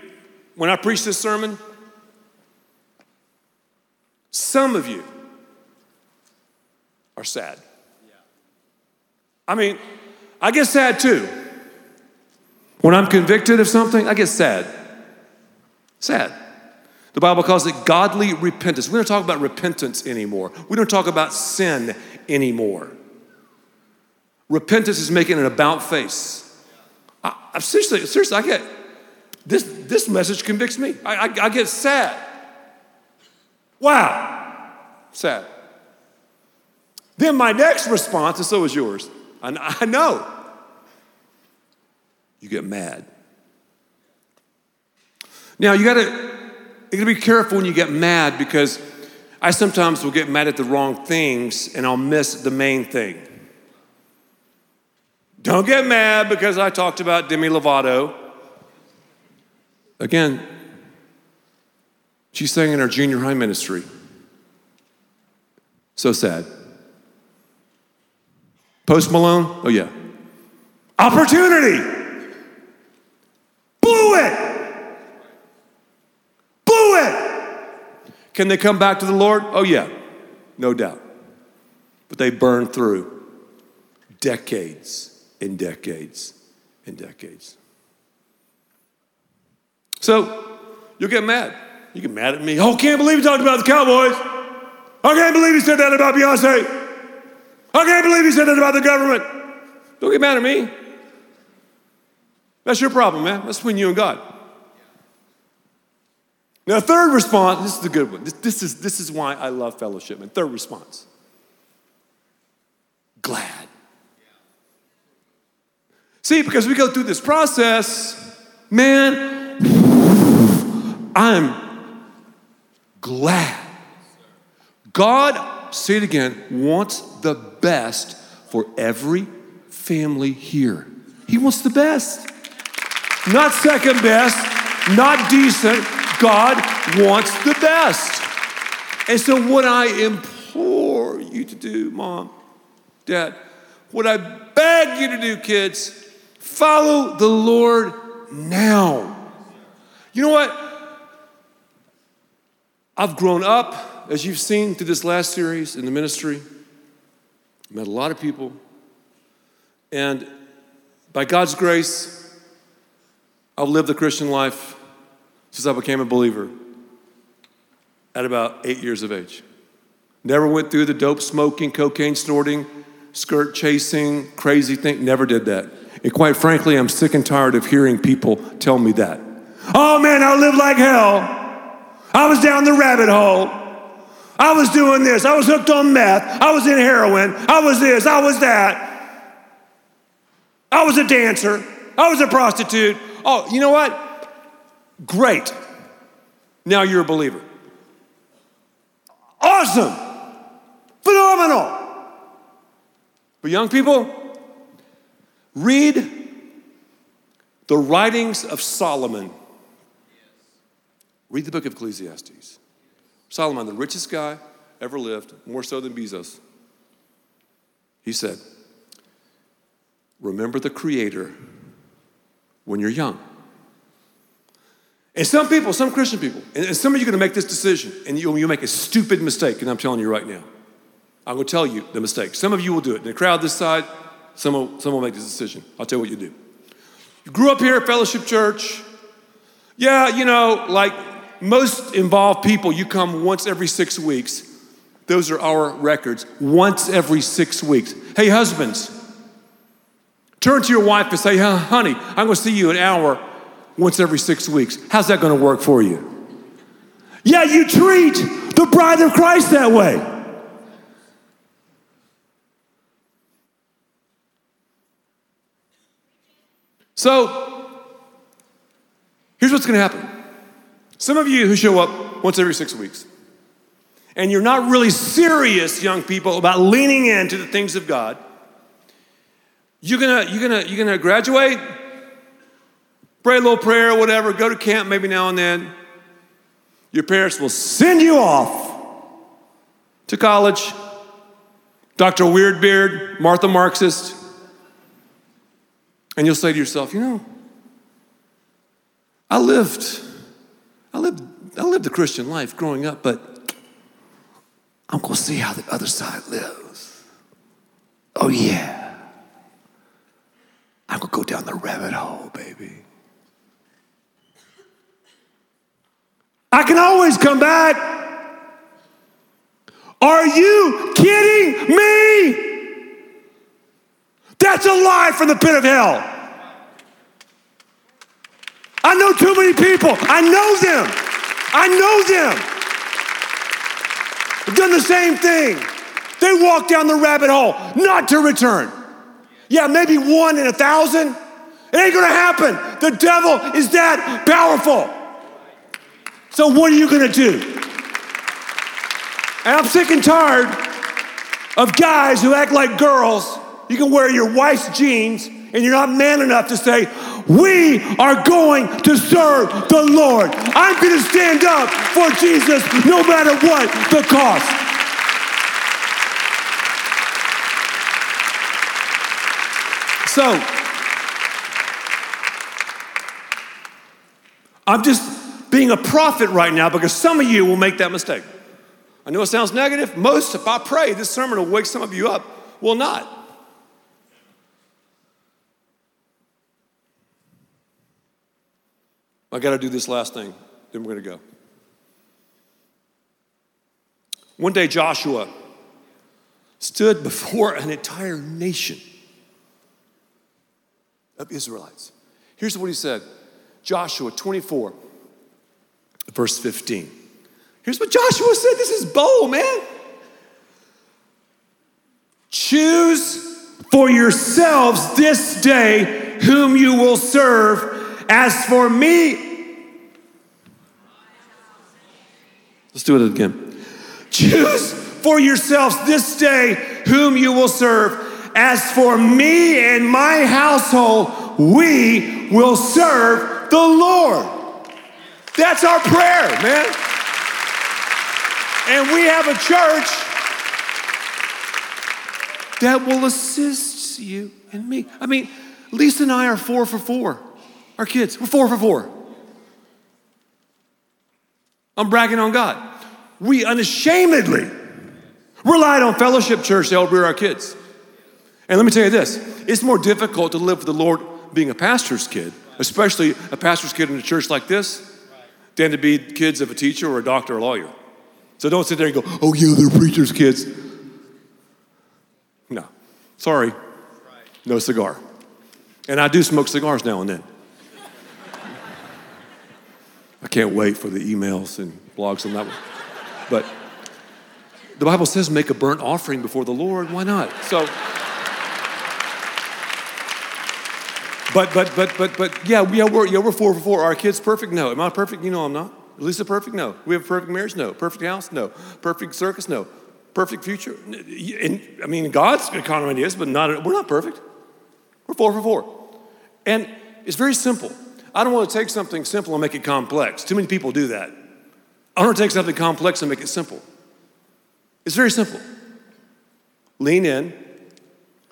Speaker 2: when I preach this sermon, some of you are sad. I mean, I get sad too. When I'm convicted of something, I get sad. Sad. The Bible calls it godly repentance. We don't talk about repentance anymore. We don't talk about sin anymore. Repentance is making an about face. I, I seriously, seriously, I get this. This message convicts me. I, I, I get sad. Wow, sad. Then my next response, and so is yours. I, I know. You get mad. Now you got to you gotta be careful when you get mad because I sometimes will get mad at the wrong things and I'll miss the main thing. Don't get mad because I talked about Demi Lovato. Again, she's sang in our junior high ministry. So sad. Post Malone? Oh, yeah. Opportunity! Blew it! Blew it! Can they come back to the Lord? Oh, yeah, no doubt. But they burned through decades and decades and decades. So you'll get mad. You get mad at me. Oh, I can't believe he talked about the Cowboys. I can't believe he said that about Beyonce. I can't believe he said that about the government. Don't get mad at me. That's your problem, man. That's between you and God. Now, third response, this is the good one. This, this, is, this is why I love fellowship. And third response glad. See, because we go through this process, man, I'm glad. God, say it again, wants the best for every family here. He wants the best. Not second best, not decent, God wants the best. And so, what I implore you to do, mom, dad, what I beg you to do, kids, follow the Lord now. You know what? I've grown up, as you've seen through this last series in the ministry, met a lot of people, and by God's grace, I've lived the Christian life since I became a believer at about eight years of age. Never went through the dope smoking, cocaine snorting, skirt chasing, crazy thing. Never did that. And quite frankly, I'm sick and tired of hearing people tell me that. Oh man, I live like hell. I was down the rabbit hole. I was doing this. I was hooked on meth. I was in heroin. I was this. I was that. I was a dancer. I was a prostitute. Oh, you know what? Great. Now you're a believer. Awesome. Phenomenal. But young people, read the writings of Solomon. Read the book of Ecclesiastes. Solomon, the richest guy ever lived, more so than Bezos. He said, Remember the Creator when you're young. And some people, some Christian people, and some of you are going to make this decision, and you'll, you'll make a stupid mistake, and I'm telling you right now. I'm going to tell you the mistake. Some of you will do it. In the crowd this side, some will, some will make this decision. I'll tell you what you do. You grew up here at Fellowship Church. Yeah, you know, like most involved people, you come once every six weeks. Those are our records. Once every six weeks. Hey, husbands, turn to your wife and say, honey, I'm going to see you an hour once every six weeks. How's that going to work for you? Yeah, you treat the bride of Christ that way. So, here's what's going to happen. Some of you who show up once every six weeks, and you're not really serious, young people, about leaning into the things of God, you're gonna, you're gonna, you're gonna graduate, pray a little prayer, whatever, go to camp maybe now and then. Your parents will send you off to college. Dr. Weirdbeard, Martha Marxist, and you'll say to yourself, you know, I lived, I lived, I lived a Christian life growing up, but I'm gonna see how the other side lives. Oh yeah. I'm gonna go down the rabbit hole, baby. I can always come back. Are you kidding me? That's a lie from the pit of hell. I know too many people. I know them. I know them. They've done the same thing. They walk down the rabbit hole, not to return. Yeah, maybe one in a thousand. It ain't gonna happen. The devil is that powerful. So, what are you gonna do? And I'm sick and tired of guys who act like girls you can wear your wife's jeans and you're not man enough to say, We are going to serve the Lord. I'm going to stand up for Jesus no matter what the cost. So, I'm just being a prophet right now because some of you will make that mistake. I know it sounds negative. Most, if I pray, this sermon will wake some of you up. Will not. I got to do this last thing, then we're going to go. One day, Joshua stood before an entire nation of Israelites. Here's what he said Joshua 24, verse 15. Here's what Joshua said. This is bold, man. Choose for yourselves this day whom you will serve as for me, let's do it again. Choose for yourselves this day whom you will serve. As for me and my household, we will serve the Lord. That's our prayer, man. And we have a church that will assist you and me. I mean, Lisa and I are four for four. Our kids, we're four for four. I'm bragging on God. We unashamedly relied on fellowship church to help rear our kids. And let me tell you this it's more difficult to live for the Lord being a pastor's kid, especially a pastor's kid in a church like this, than to be kids of a teacher or a doctor or a lawyer. So don't sit there and go, oh, yeah, they're preacher's kids. No. Sorry. No cigar. And I do smoke cigars now and then. I can't wait for the emails and blogs on that one. But the Bible says make a burnt offering before the Lord. Why not? So, but but but but but yeah, yeah, we're yeah we're four for four. Our kids perfect? No. Am I perfect? You know I'm not. Lisa perfect? No. We have a perfect marriage? No. Perfect house? No. Perfect circus? No. Perfect future? And, I mean, God's economy is, but not, we're not perfect. We're four for four. And it's very simple. I don't want to take something simple and make it complex. Too many people do that. I want to take something complex and make it simple. It's very simple. Lean in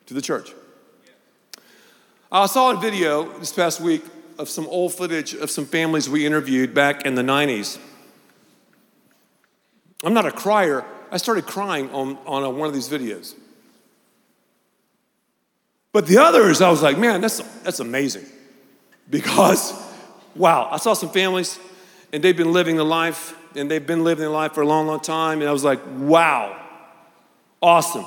Speaker 2: to the church. I saw a video this past week of some old footage of some families we interviewed back in the 90s. I'm not a crier. I started crying on, on a, one of these videos. But the others, I was like, man, that's, that's amazing. Because, wow, I saw some families and they've been living the life and they've been living the life for a long, long time. And I was like, wow, awesome.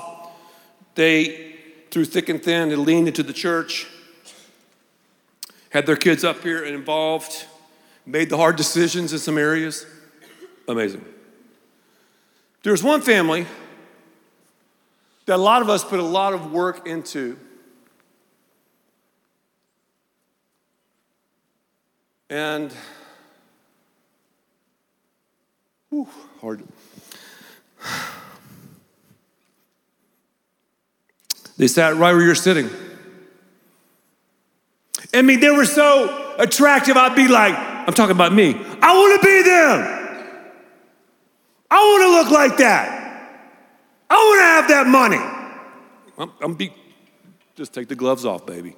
Speaker 2: They, through thick and thin, they leaned into the church, had their kids up here and involved, made the hard decisions in some areas. Amazing. There's one family that a lot of us put a lot of work into And, whew, hard. They sat right where you're sitting. I mean, they were so attractive, I'd be like, I'm talking about me. I want to be them. I want to look like that. I want to have that money. I'm, I'm be, just take the gloves off, baby.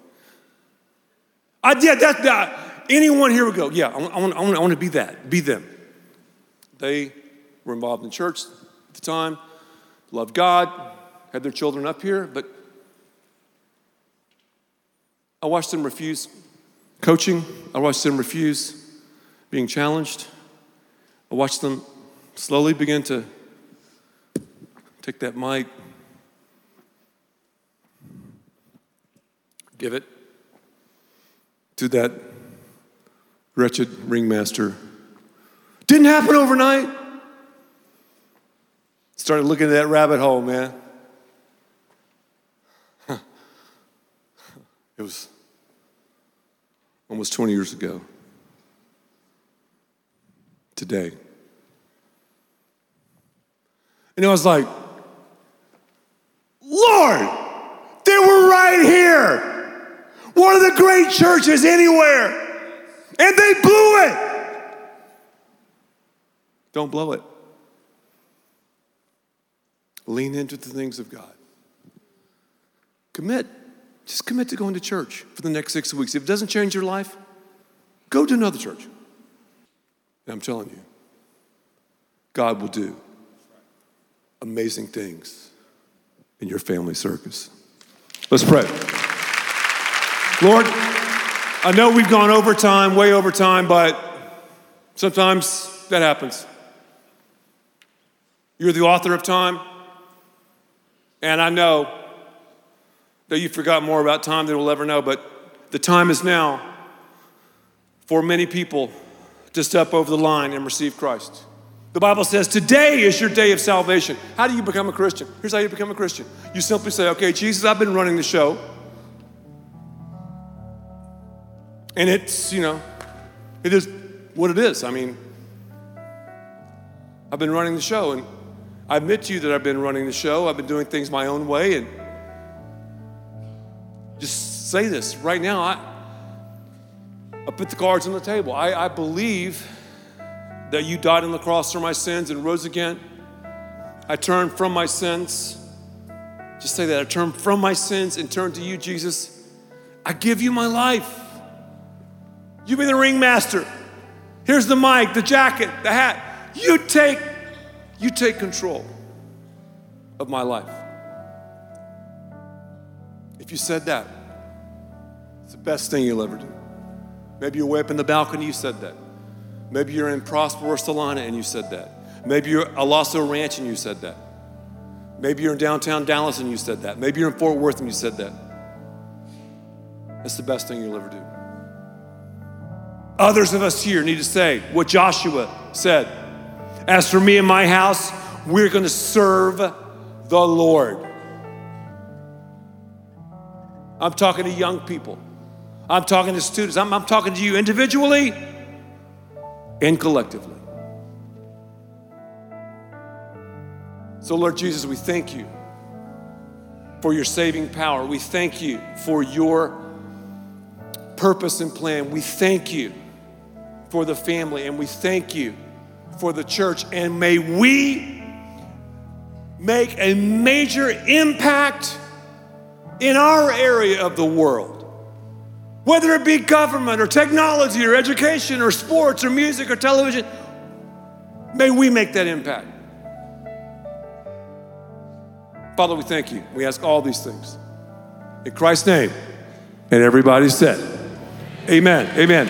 Speaker 2: I, yeah, that's that. Anyone here would go, yeah, I want, I, want, I, want, I want to be that, be them. They were involved in church at the time, loved God, had their children up here, but I watched them refuse coaching. I watched them refuse being challenged. I watched them slowly begin to take that mic, give it to that wretched ringmaster. Didn't happen overnight. Started looking at that rabbit hole, man. It was almost 20 years ago. Today. And I was like, Lord, they were right here. One of the great churches anywhere. And they blew it. Don't blow it. Lean into the things of God. Commit. Just commit to going to church for the next six weeks. If it doesn't change your life, go to another church. And I'm telling you, God will do amazing things in your family circus. Let's pray. Lord, I know we've gone over time, way over time, but sometimes that happens. You're the author of time, and I know that you forgot more about time than we'll ever know, but the time is now for many people to step over the line and receive Christ. The Bible says today is your day of salvation. How do you become a Christian? Here's how you become a Christian. You simply say, okay, Jesus, I've been running the show. And it's, you know, it is what it is. I mean, I've been running the show, and I admit to you that I've been running the show. I've been doing things my own way, and just say this right now. I, I put the cards on the table. I, I believe that you died on the cross for my sins and rose again. I turn from my sins. Just say that. I turn from my sins and turn to you, Jesus. I give you my life. You be the ringmaster. Here's the mic, the jacket, the hat. You take, you take control of my life. If you said that, it's the best thing you'll ever do. Maybe you're way up in the balcony, you said that. Maybe you're in Prosper, Celina, and you said that. Maybe you're at Lasso Ranch and you said that. Maybe you're in downtown Dallas and you said that. Maybe you're in Fort Worth and you said that. That's the best thing you'll ever do. Others of us here need to say what Joshua said As for me and my house, we're going to serve the Lord. I'm talking to young people, I'm talking to students, I'm, I'm talking to you individually and collectively. So, Lord Jesus, we thank you for your saving power. We thank you for your purpose and plan. We thank you for the family and we thank you for the church. And may we make a major impact in our area of the world, whether it be government or technology or education or sports or music or television. May we make that impact. Father, we thank you. We ask all these things. In Christ's name. And everybody said, Amen. Amen.